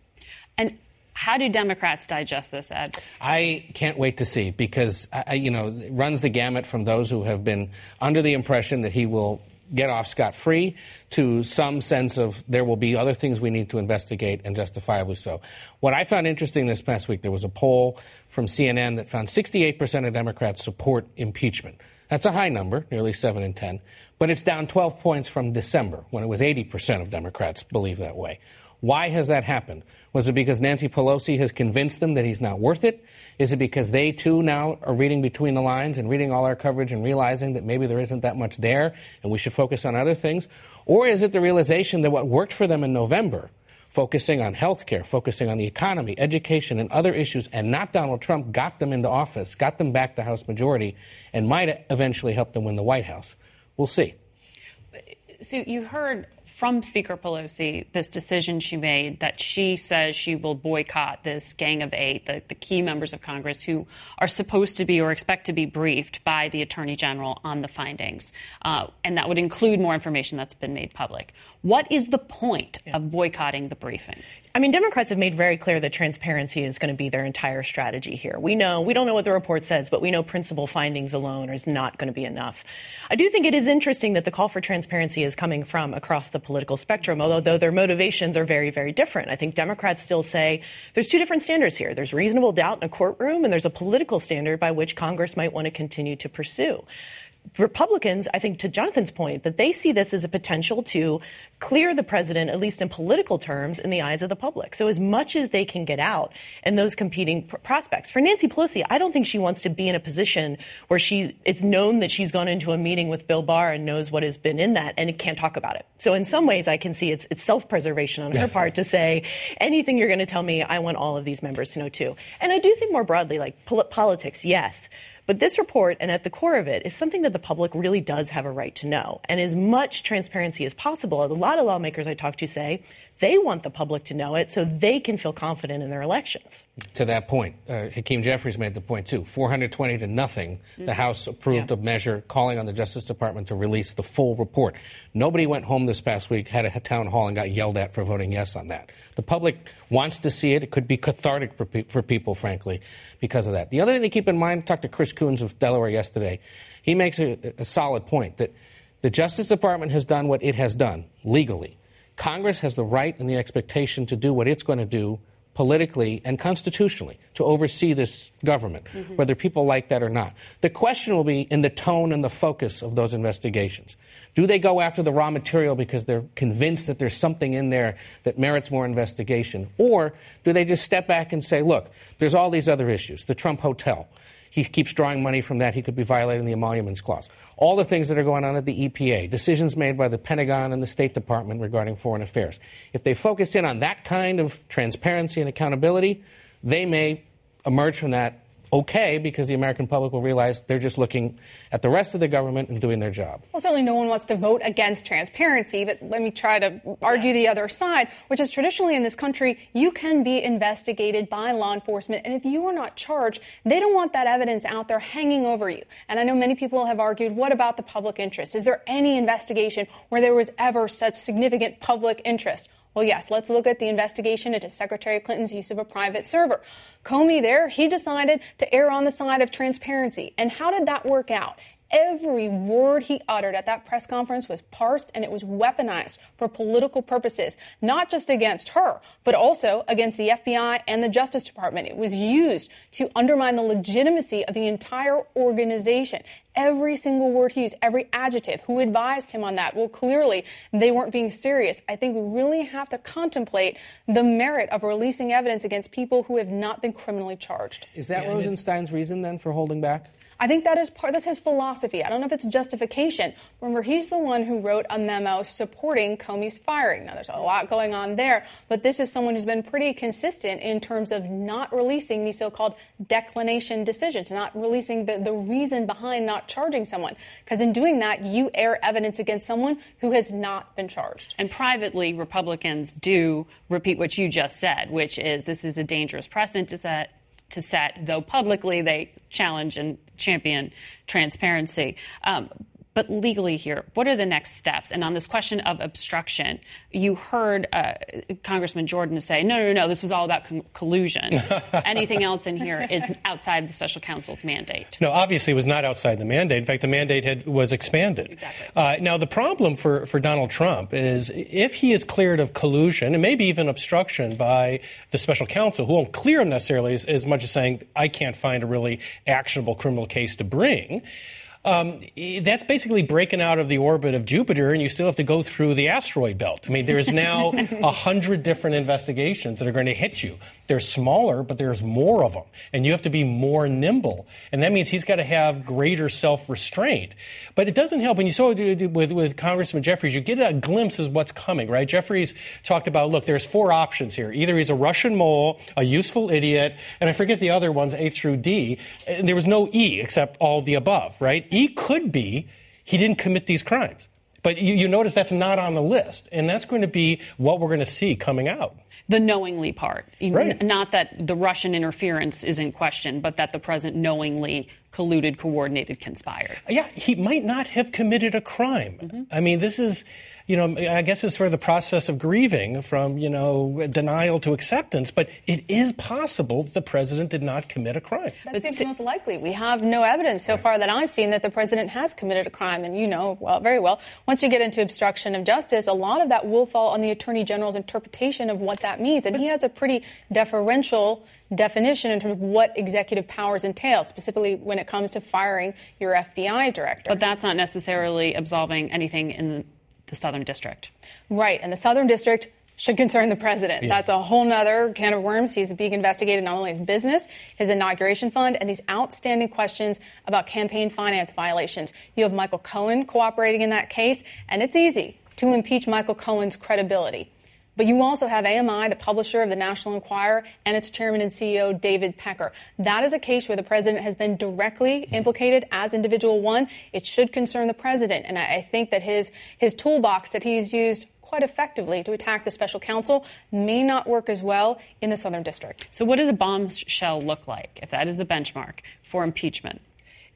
Speaker 2: And how do Democrats digest this, Ed?
Speaker 14: I can't wait to see because, I, you know, runs the gamut from those who have been under the impression that he will get off scot free to some sense of there will be other things we need to investigate and justifiably so. What I found interesting this past week, there was a poll from CNN that found 68% of Democrats support impeachment. That's a high number, nearly 7 in 10, but it's down 12 points from December when it was 80% of Democrats believe that way. Why has that happened? Was it because Nancy Pelosi has convinced them that he's not worth it? Is it because they too now are reading between the lines and reading all our coverage and realizing that maybe there isn't that much there and we should focus on other things? Or is it the realization that what worked for them in November, focusing on health care, focusing on the economy, education, and other issues, and not Donald Trump, got them into office, got them back to House majority, and might eventually help them win the White House? We'll see.
Speaker 2: So you heard from Speaker Pelosi this decision she made that she says she will boycott this Gang of Eight, the, the key members of Congress who are supposed to be or expect to be briefed by the Attorney General on the findings. Uh, and that would include more information that's been made public. What is the point yeah. of boycotting the briefing?
Speaker 15: I mean, Democrats have made very clear that transparency is going to be their entire strategy here. We know, we don't know what the report says, but we know principal findings alone is not going to be enough. I do think it is interesting that the call for transparency is coming from across the political spectrum, although their motivations are very, very different. I think Democrats still say there's two different standards here. There's reasonable doubt in a courtroom, and there's a political standard by which Congress might want to continue to pursue. Republicans, I think to Jonathan's point, that they see this as a potential to clear the president, at least in political terms, in the eyes of the public. So as much as they can get out and those competing pr- prospects. For Nancy Pelosi, I don't think she wants to be in a position where she it's known that she's gone into a meeting with Bill Barr and knows what has been in that and can't talk about it. So in some ways, I can see it's, it's self-preservation on her part to say anything you're going to tell me, I want all of these members to know too. And I do think more broadly, like pol- politics, yes. But this report, and at the core of it, is something that the public really does have a right to know. And as much transparency as possible, a lot of lawmakers I talk to say they want the public to know it so they can feel confident in their elections.
Speaker 14: To that point, uh, Hakeem Jeffries made the point too 420 to nothing. Mm-hmm. The House approved yeah. a measure calling on the Justice Department to release the full report. Nobody went home this past week, had a town hall, and got yelled at for voting yes on that. The public wants to see it. It could be cathartic for, pe- for people, frankly, because of that. The other thing to keep in mind, I talked to Chris Coons of Delaware yesterday. He makes a, a solid point that the Justice Department has done what it has done legally Congress has the right and the expectation to do what it's going to do politically and constitutionally to oversee this government, mm-hmm. whether people like that or not. The question will be in the tone and the focus of those investigations. Do they go after the raw material because they're convinced that there's something in there that merits more investigation? Or do they just step back and say, look, there's all these other issues, the Trump Hotel. He keeps drawing money from that. He could be violating the emoluments clause all the things that are going on at the EPA, decisions made by the Pentagon and the State Department regarding foreign affairs. If they focus in on that kind of transparency and accountability, they may emerge from that okay because the American public will realize they're just looking at the rest of the government and doing their job.
Speaker 10: Well, certainly no one wants to vote against transparency, but let me try to argue yes. the other side, which is traditionally in this country, you can be investigated by law enforcement, and if you are not charged, they don't want that evidence out there hanging over you. And I know many people have argued, what about the public interest? Is there any investigation where there was ever such significant public interest? Well, yes, let's look at the investigation into Secretary Clinton's use of a private server. Comey there, he decided to err on the side of transparency. And how did that work out? Every word he uttered at that press conference was parsed and it was weaponized for political purposes, not just against her, but also against the FBI and the Justice Department. It was used to undermine the legitimacy of the entire organization. Every single word he used, every adjective, who advised him on that? Well, clearly they weren't being serious. I think we really have to contemplate the merit of releasing evidence against people who have not been criminally charged.
Speaker 14: Is that Rosenstein's reason then for holding back?
Speaker 10: I think that is part, that's his philosophy. I don't know if it's justification. Remember, he's the one who wrote a memo supporting Comey's firing. Now, there's a lot going on there, but this is someone who's been pretty consistent in terms of not releasing these so-called declination decisions, not releasing the, the reason behind not charging someone. Because in doing that, you air evidence against someone who has not been charged.
Speaker 2: And privately, Republicans do repeat what you just said, which is this is a dangerous precedent to set to set, though publicly they challenge and champion transparency. Um, but legally here, what are the next steps? And on this question of obstruction, you heard uh, Congressman Jordan say, no, no, no, this was all about con- collusion. *laughs* Anything else in here is outside the special counsel's mandate.
Speaker 13: No, obviously it was not outside the mandate. In fact, the mandate had, was expanded.
Speaker 2: Exactly. Uh,
Speaker 13: now, the problem for, for Donald Trump is if he is cleared of collusion and maybe even obstruction by the special counsel, who won't clear him necessarily as, as much as saying, I can't find a really actionable criminal case to bring um, that's basically breaking out of the orbit of Jupiter, and you still have to go through the asteroid belt. I mean, there's now *laughs* a hundred different investigations that are going to hit you. They're smaller, but there's more of them, and you have to be more nimble. And that means he's got to have greater self-restraint. But it doesn't help when you saw with, with Congressman Jeffries, you get a glimpse of what's coming, right? Jeffries talked about, look, there's four options here. Either he's a Russian mole, a useful idiot, and I forget the other ones, A through D. And there was no E except all the above, right? E could be he didn't commit these crimes. But you, you, notice that's not on the list, and that's going to be what we're going to see coming out.
Speaker 2: The knowingly part.
Speaker 13: Right.
Speaker 2: Not that the Russian interference is in question, but that the president knowingly colluded, coordinated, conspired.
Speaker 13: Yeah, he might not have committed a crime. Mm-hmm. I mean, this is you know, I guess it's sort of the process of grieving from, you know, denial to acceptance. But it is possible that the president did not commit a crime.
Speaker 10: That seems most likely. We have no evidence so far that I've seen that the president has committed a crime. And you know well, very well, once you get into obstruction of justice, a lot of that will fall on the attorney general's interpretation of what that means. And he has a pretty deferential definition in terms of what executive powers entail, specifically when it comes to firing your FBI director.
Speaker 2: But that's not necessarily absolving anything in the Southern District.
Speaker 10: Right, and the Southern District should concern the president. Yeah. That's a whole nother can of worms. He's being investigated not only his business, his inauguration fund, and these outstanding questions about campaign finance violations. You have Michael Cohen cooperating in that case, and it's easy to impeach Michael Cohen's credibility. But you also have AMI, the publisher of the National Enquirer, and its chairman and CEO, David Pecker. That is a case where the president has been directly implicated as individual one. It should concern the president. And I, think that his, his toolbox that he's used quite effectively to attack the special counsel may not work as well in the Southern District.
Speaker 2: So, what does a bombshell look like, if that is the benchmark for impeachment?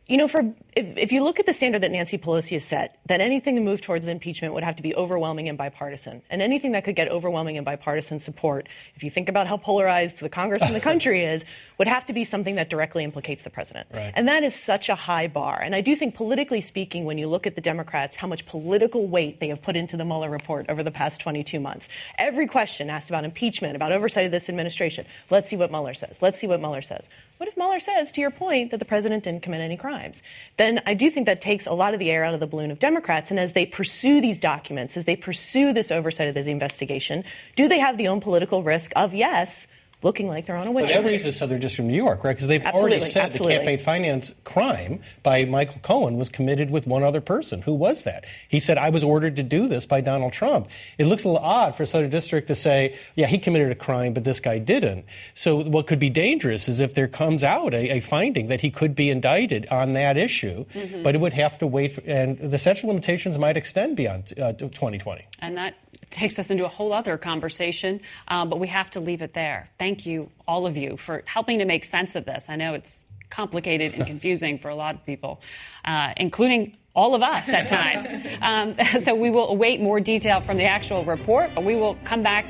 Speaker 15: You know, for if, if, you look at the standard that Nancy Pelosi has set, that anything to move towards impeachment would have to be overwhelming and bipartisan. And anything that could get overwhelming and bipartisan support, if you think about how polarized the Congress and the *laughs* country is, would have to be something that directly implicates the president.
Speaker 13: Right.
Speaker 15: And that is such a high bar. And I do think, politically speaking, when you look at the Democrats, how much political weight they have put into the Mueller report over the past 22 months. Every question asked about impeachment, about oversight of this administration. Let's see what Mueller says. Let's see what Mueller says. What if Mueller says, to your point, that the president didn't commit any crimes? Then I do think that takes a lot of the air out of the balloon of Democrats. And as they pursue these documents, as they pursue this oversight of this investigation, do they have the own political risk of, yes, looking like they're on a witch
Speaker 13: But that raises Southern District of New York, right? Because they've already said
Speaker 15: absolutely.
Speaker 13: the campaign finance crime by Michael Cohen was committed with one other person. Who was that? He said, I was ordered to do this by Donald Trump. It looks a little odd for Southern District to say, yeah, he committed a crime, but this guy didn't. So what could be dangerous is if there comes out a, a finding that he could be indicted on that issue,
Speaker 2: Mhm.
Speaker 13: but it would have to wait, for, and the statute limitations might extend beyond uh, 2020.
Speaker 2: And that takes us into a whole other conversation, um, but we have to leave it there. Thank you, all of you, for helping to make sense of this. I know it's complicated and *laughs* confusing for a lot of people, uh, including all of us at times. *laughs* Um, *laughs* so we will await more detail from the actual report, but we will come back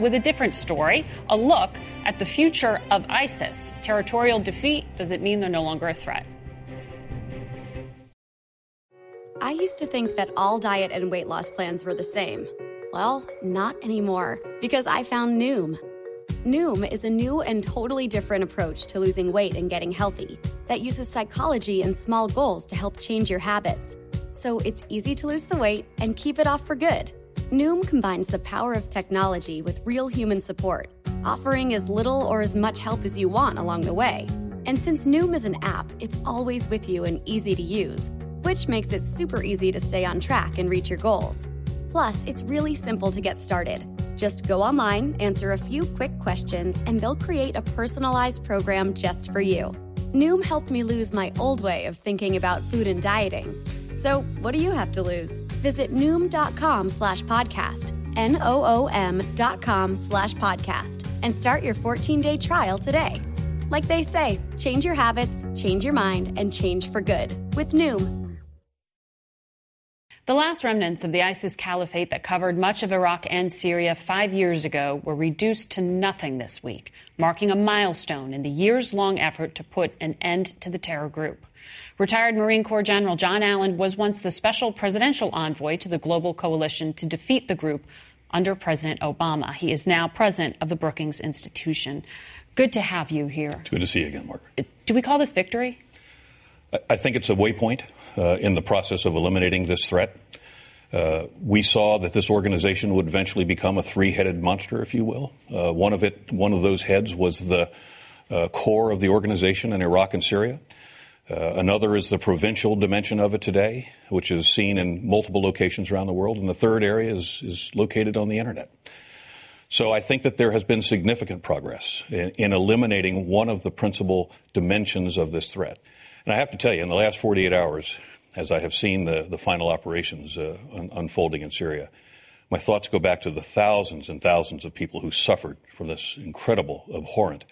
Speaker 2: with a different story a look at the future of ISIS. Territorial defeat, does it mean they're no longer a threat?
Speaker 16: I used to think that all diet and weight loss plans were the same. Well, not anymore, because I found Noom. Noom is a new and totally different approach to losing weight and getting healthy that uses psychology and small goals to help change your habits. So it's easy to lose the weight and keep it off for good. Noom combines the power of technology with real human support, offering as little or as much help as you want along the way. And since Noom is an app, it's always with you and easy to use, which makes it super easy to stay on track and reach your goals. Plus, it's really simple to get started. Just go online, answer a few quick questions, and they'll create a personalized program just for you. Noom helped me lose my old way of thinking about food and dieting. So, what do you have to lose? Visit Noom.com slash podcast, N O O M dot com slash podcast, and start your 14 day trial today. Like they say, change your habits, change your mind, and change for good with Noom.
Speaker 2: The last remnants of the ISIS caliphate that covered much of Iraq and Syria five years ago were reduced to nothing this week, marking a milestone in the years long effort to put an end to the terror group. Retired Marine Corps General John Allen was once the special presidential envoy to the global coalition to defeat the group under President Obama. He is now president of the Brookings Institution. Good to have you here.
Speaker 17: It's good to see you again, Margaret.
Speaker 2: Do we call this victory?
Speaker 17: I- think it's a waypoint in the process of eliminating this threat. Uh, we saw that this organization would eventually become a three-headed monster, if you will. Uh, one of it, one of those heads, was the uh, core of the organization in Iraq and Syria. Uh, another is the provincial dimension of it today, which is seen in multiple locations around the world. And the third area is, is located on the internet. So I think that there has been significant progress in, in eliminating one of the principal dimensions of this threat. And I have to tell you, in the last 48 hours, as I have seen the, the final operations uh, un- unfolding in Syria, my thoughts go back to the thousands and thousands of people who suffered from this incredible, abhorrent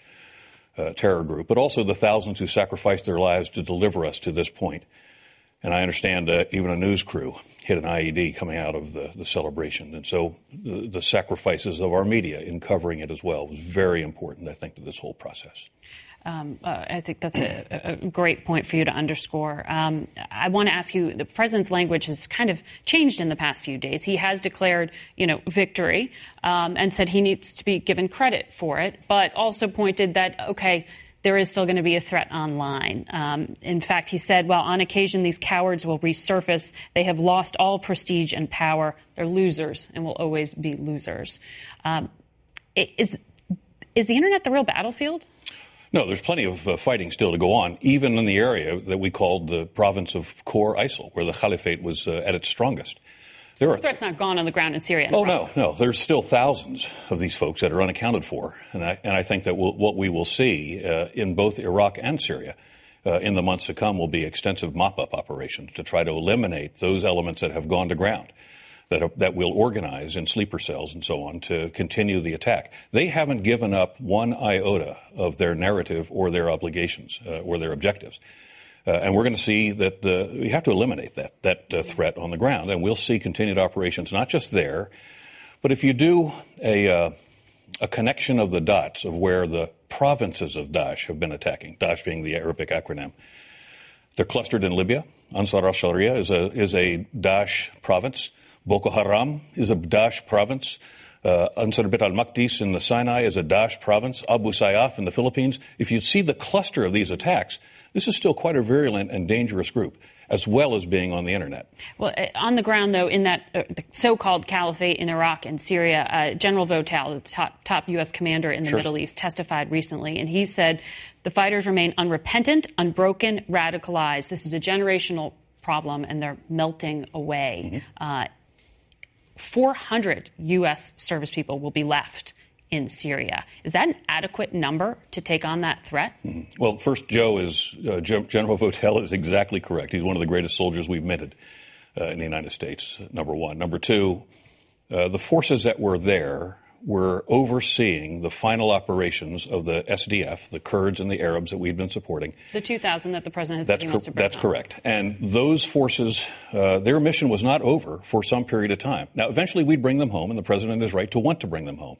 Speaker 17: uh, terror group, but also the thousands who sacrificed their lives to deliver us to this point. And I understand uh, even a news crew hit an IED coming out of the, the celebration. And so the, the sacrifices of our media in covering it as well was very important, I think, to this whole process.
Speaker 2: Um, uh, I think that's a, a great point for you to underscore. Um, I want to ask you: the president's language has kind of changed in the past few days. He has declared, you know, victory um, and said he needs to be given credit for it, but also pointed that okay. There is still going to be a threat online. Um, in fact, he said, well, on occasion these cowards will resurface. They have lost all prestige and power. They're losers and will always be losers. Um, is, is the internet the real battlefield?
Speaker 17: No, there's plenty of uh, fighting still to go on, even in the area that we called the province of core ISIL, where the caliphate was uh, at its strongest. There
Speaker 2: The
Speaker 17: are
Speaker 2: threat's not gone on the ground in Syria.
Speaker 17: Oh
Speaker 2: Iraq.
Speaker 17: no, no. There's still thousands of these folks that are unaccounted for, and I and I think that we'll, what we will see uh, in both Iraq and Syria uh, in the months to come will be extensive mop-up operations to try to eliminate those elements that have gone to ground. That, that will organize in sleeper cells and so on to continue the attack. They haven't given up one iota of their narrative or their obligations uh, or their objectives. Uh, and we're going to see that we have to eliminate that that uh, threat on the ground, and we'll see continued operations not just there, but if you do a uh, a connection of the dots of where the provinces of Daesh have been attacking, Daesh being the Arabic acronym, they're clustered in Libya. Ansar al-Sharia is a is a Daesh province. Boko Haram is a Daesh province. Uh, Ansar Bayt al Maqdis in the Sinai is a Daesh province, Abu Sayyaf in the Philippines. If you see the cluster of these attacks, this is still quite a virulent and dangerous group as well as being on the internet.
Speaker 2: Well, uh, on the ground, though, in that uh, so-called caliphate in Iraq and Syria, uh, General Votel, the top, top U.S. commander in the sure. Middle East, testified recently, and he said the fighters remain unrepentant, unbroken, radicalized. This is a generational problem, and they're melting away. Mm-hmm. Uh, 400 U.S. service people will be left in Syria. Is that an adequate number to take on that threat?
Speaker 17: Mm-hmm. Well, first, Joe is uh, General Votel is exactly correct. He's one of the greatest soldiers we've minted uh, in the United States. Number one. Number two, uh, the forces that were there were overseeing the final operations of the SDF, the Kurds and the Arabs that we've been supporting.
Speaker 2: The 2,000 that the president has
Speaker 17: that's,
Speaker 2: cor-
Speaker 17: that's correct. And those forces, uh, their mission was not over for some period of time. Now, eventually we'd bring them home, and the president is right to want to bring them home.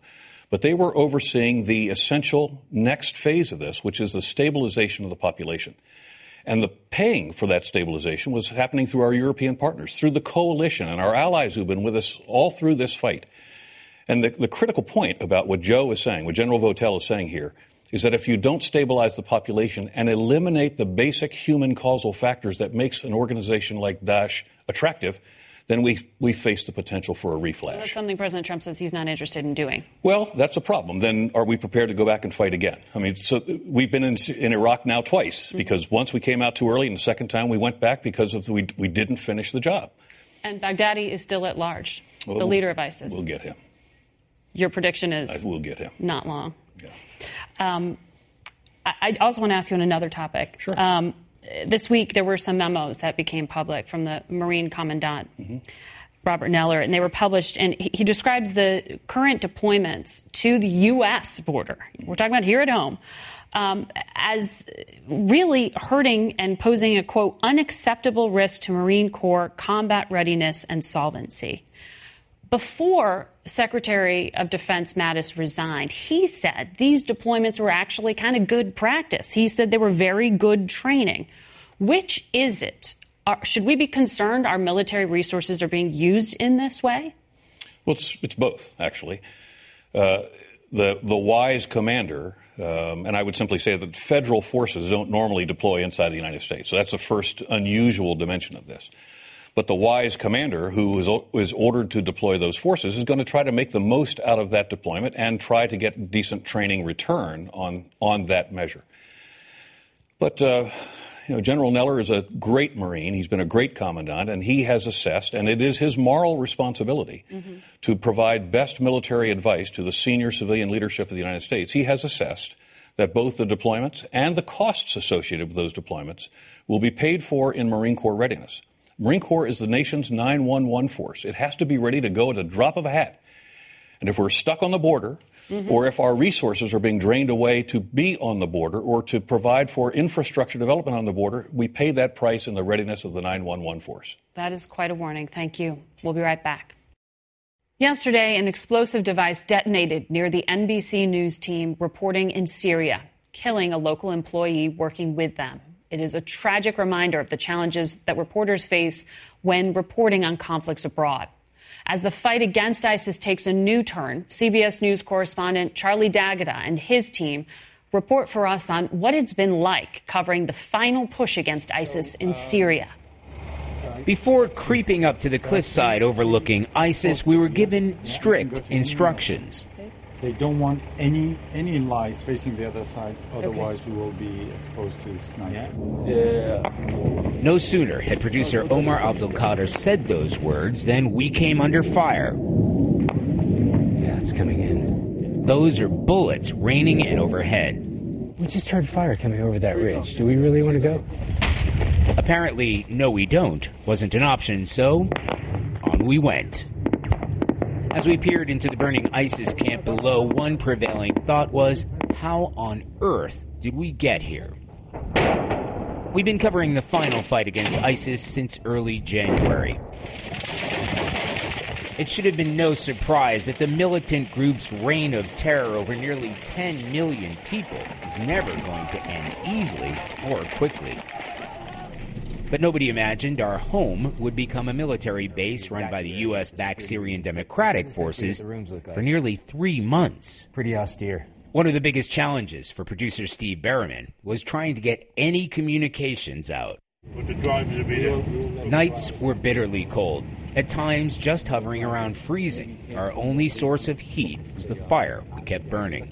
Speaker 17: But they were overseeing the essential next phase of this, which is the stabilization of the population. And the paying for that stabilization was happening through our European partners, through the coalition and our allies who've been with us all through this fight. And the, the critical point about what Joe is saying, what General Votel is saying here, is that if you don't stabilize the population and eliminate the basic human causal factors that makes an organization like Daesh attractive, then we, we face the potential for a reflash.
Speaker 2: That's something President Trump says he's not interested in doing.
Speaker 17: Well, that's a problem. Then are we prepared to go back and fight again? I mean, so we've been in, in Iraq now twice mm-hmm. because once we came out too early, and the second time we went back because of we, we didn't finish the job.
Speaker 2: And Baghdadi is still at large, well, the leader of ISIS.
Speaker 17: We'll get him.
Speaker 2: Your prediction is
Speaker 17: I will get him.
Speaker 2: Not long.
Speaker 17: Yeah.
Speaker 2: Um, I, I, also want to ask you on another topic.
Speaker 17: Sure.
Speaker 2: Um, this week there were some memos that became public from the Marine Commandant. Mm-hmm. Robert Neller, and they were published. And he, he, describes the current deployments to the U.S. border. We're talking about here at home. Um, as really hurting and posing a quote unacceptable risk to Marine Corps combat readiness and solvency. Before Secretary of Defense Mattis resigned, he said these deployments were actually kind of good practice. He said they were very good training. Which is it? Are, should we be concerned our military resources are being used in this way?
Speaker 17: Well, it's, it's both, actually. Uh, the, the wise commander, um, and I would simply say that federal forces don't normally deploy inside the United States. So that's the first unusual dimension of this. But the wise commander who is, is ordered to deploy those forces is going to try to make the most out of that deployment and try to get decent training return on, on that measure. But uh, you know, General Neller is a great Marine. He's been a great commandant, and he has assessed, and it is his moral responsibility mm-hmm. to provide best military advice to the senior civilian leadership of the United States. He has assessed that both the deployments and the costs associated with those deployments will be paid for in Marine Corps readiness. Marine Corps is the nation's 911 force. It has to be ready to go at a drop of a hat. And if we're stuck on the border, mm-hmm. or if our resources are being drained away to be on the border or to provide for infrastructure development on the border, we pay that price in the readiness of the 911 force.
Speaker 2: That is quite a warning. Thank you. We'll be right back. Yesterday, an explosive device detonated near the NBC News team reporting in Syria, killing a local employee working with them. It is a tragic reminder of the challenges that reporters face when reporting on conflicts abroad. As the fight against ISIS takes a new turn, CBS News correspondent Charlie D'Agata and his team report for us on what it's been like covering the final push against ISIS in Syria.
Speaker 18: Before creeping up to the cliffside overlooking ISIS, we were given strict instructions.
Speaker 19: They don't want any any lights facing the other side, otherwise okay. we will be exposed to snipers.
Speaker 18: Yeah. No sooner had producer Omar Abdulkader said those words than we came under fire.
Speaker 20: Yeah, it's coming in.
Speaker 18: Those are bullets raining in overhead.
Speaker 20: We just heard fire coming over that ridge. Do we really want to go?
Speaker 18: Apparently, no, we don't wasn't an option, so on we went. As we peered into the burning ISIS camp below, one prevailing thought was, how on earth did we get here? We've been covering the final fight against ISIS since early January. It should have been no surprise that the militant group's reign of terror over nearly 10 million people was never going to end easily or quickly. But nobody imagined our home would become a military base run by the U.S. backed Syrian Democratic Forces for nearly three months.
Speaker 20: Pretty austere.
Speaker 18: One of the biggest challenges for producer Steve Berriman was trying to get any communications out. Nights were bitterly cold, at times just hovering around freezing. Our only source of heat was the fire we kept burning.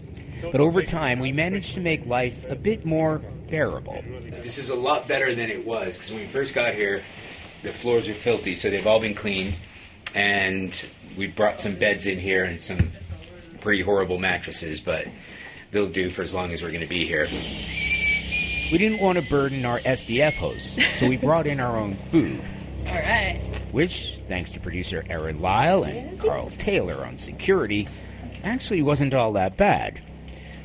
Speaker 18: But over time, we managed to make life a bit more bearable.
Speaker 20: This is a lot better than it was because when we first got here, the floors were filthy, so they've all been cleaned. And we brought some beds in here and some pretty horrible mattresses, but they'll do for as long as we're going to be here.
Speaker 18: We didn't want to burden our SDF hosts, so we brought in our own food.
Speaker 4: All right.
Speaker 18: Which, thanks to producer Aaron Lyle and Carl Taylor on security, actually wasn't all that bad.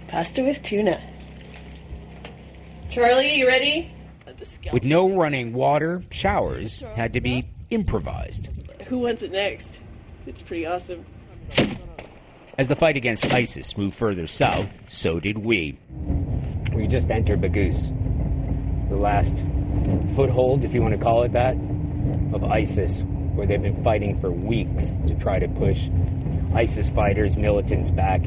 Speaker 4: Pasta with tuna. Charlie, you ready?
Speaker 18: With no running water, showers had to be improvised.
Speaker 4: Who wants it next? It's pretty awesome.
Speaker 18: As the fight against ISIS moved further south, so did we.
Speaker 20: We just entered Baghouz, the last foothold, if you want to call it that, of ISIS, where they've been fighting for weeks to try to push ISIS fighters, militants back.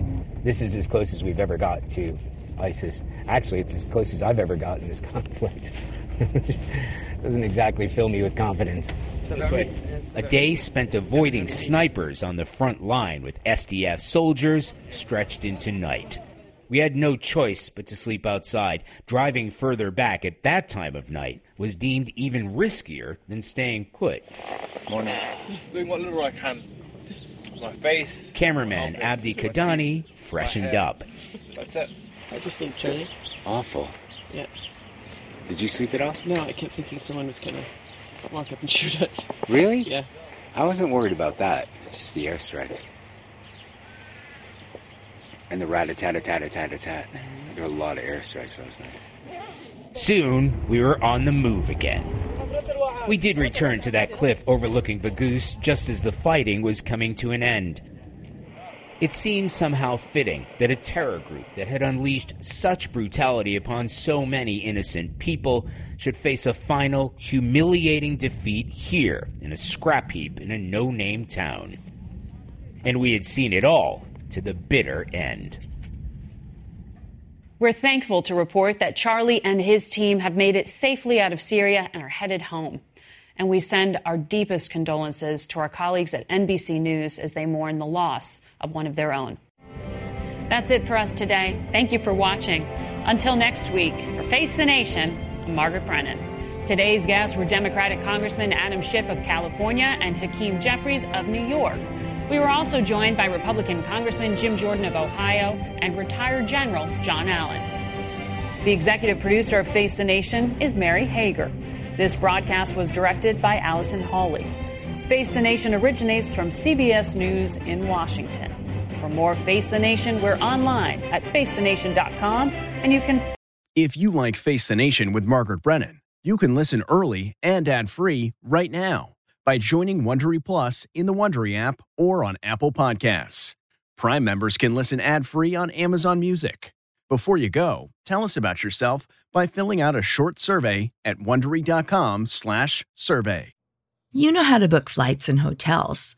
Speaker 20: This is as close as we've ever got to ISIS. Actually, it's as close as I've ever gotten this *laughs* conflict. Doesn't exactly fill me with confidence.
Speaker 18: This way. A day spent avoiding snipers on the front line with SDF soldiers stretched into night. We had no choice but to sleep outside. Driving further back at that time of night was deemed even riskier than staying put.
Speaker 21: Morning. Doing what little I can. My face.
Speaker 18: Cameraman Abdi Kadani freshened up.
Speaker 21: That's it.
Speaker 22: I just sleep, Charlie.
Speaker 20: Awful.
Speaker 22: Yeah.
Speaker 20: Did you sleep at all?
Speaker 22: No, I kept thinking someone was gonna walk up and *laughs* shoot us.
Speaker 20: Really?
Speaker 22: Yeah.
Speaker 20: I wasn't worried about that. It's just the airstrikes. And the rat a tat a tat a tat a tat. There were a lot of airstrikes last night.
Speaker 18: Soon, we were on the move again. We did return to that cliff overlooking Baghouz just as the fighting was coming to an end. It seemed somehow fitting that a terror group that had unleashed such brutality upon so many innocent people should face a final, humiliating defeat here in a scrap heap in a no name town. And we had seen it all to the bitter end.
Speaker 2: We're thankful to report that Charlie and his team have made it safely out of Syria and are headed home. And we send our deepest condolences to our colleagues at NBC News as they mourn the loss of one of their own. That's it for us today. Thank you for watching. Until next week, for Face the Nation, I'm Margaret Brennan. Today's guests were Democratic Congressman Adam Schiff of California and Hakeem Jeffries of New York. We were also joined by Republican Congressman Jim Jordan of Ohio and retired General John Allen. The executive producer of Face the Nation is Mary Hager. This broadcast was directed by Allison Hawley. Face the Nation originates from CBS News in Washington. For more Face the Nation, we're online at facethenation.com and you can.
Speaker 1: If you like Face the Nation with Margaret Brennan, you can listen early and ad free right now by joining Wondery Plus in the Wondery app or on Apple Podcasts. Prime members can listen ad free on Amazon Music. Before you go, tell us about yourself by filling out a short survey at wondery.com/survey.
Speaker 23: You know how to book flights and hotels.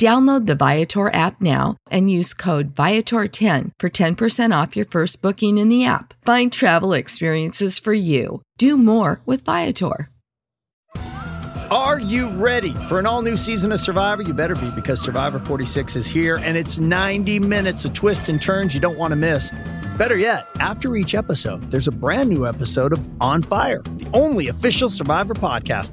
Speaker 23: Download the Viator app now and use code Viator10 for 10% off your first booking in the app. Find travel experiences for you. Do more with Viator.
Speaker 24: Are you ready for an all new season of Survivor? You better be because Survivor 46 is here and it's 90 minutes of twists and turns you don't want to miss. Better yet, after each episode, there's a brand new episode of On Fire, the only official Survivor podcast.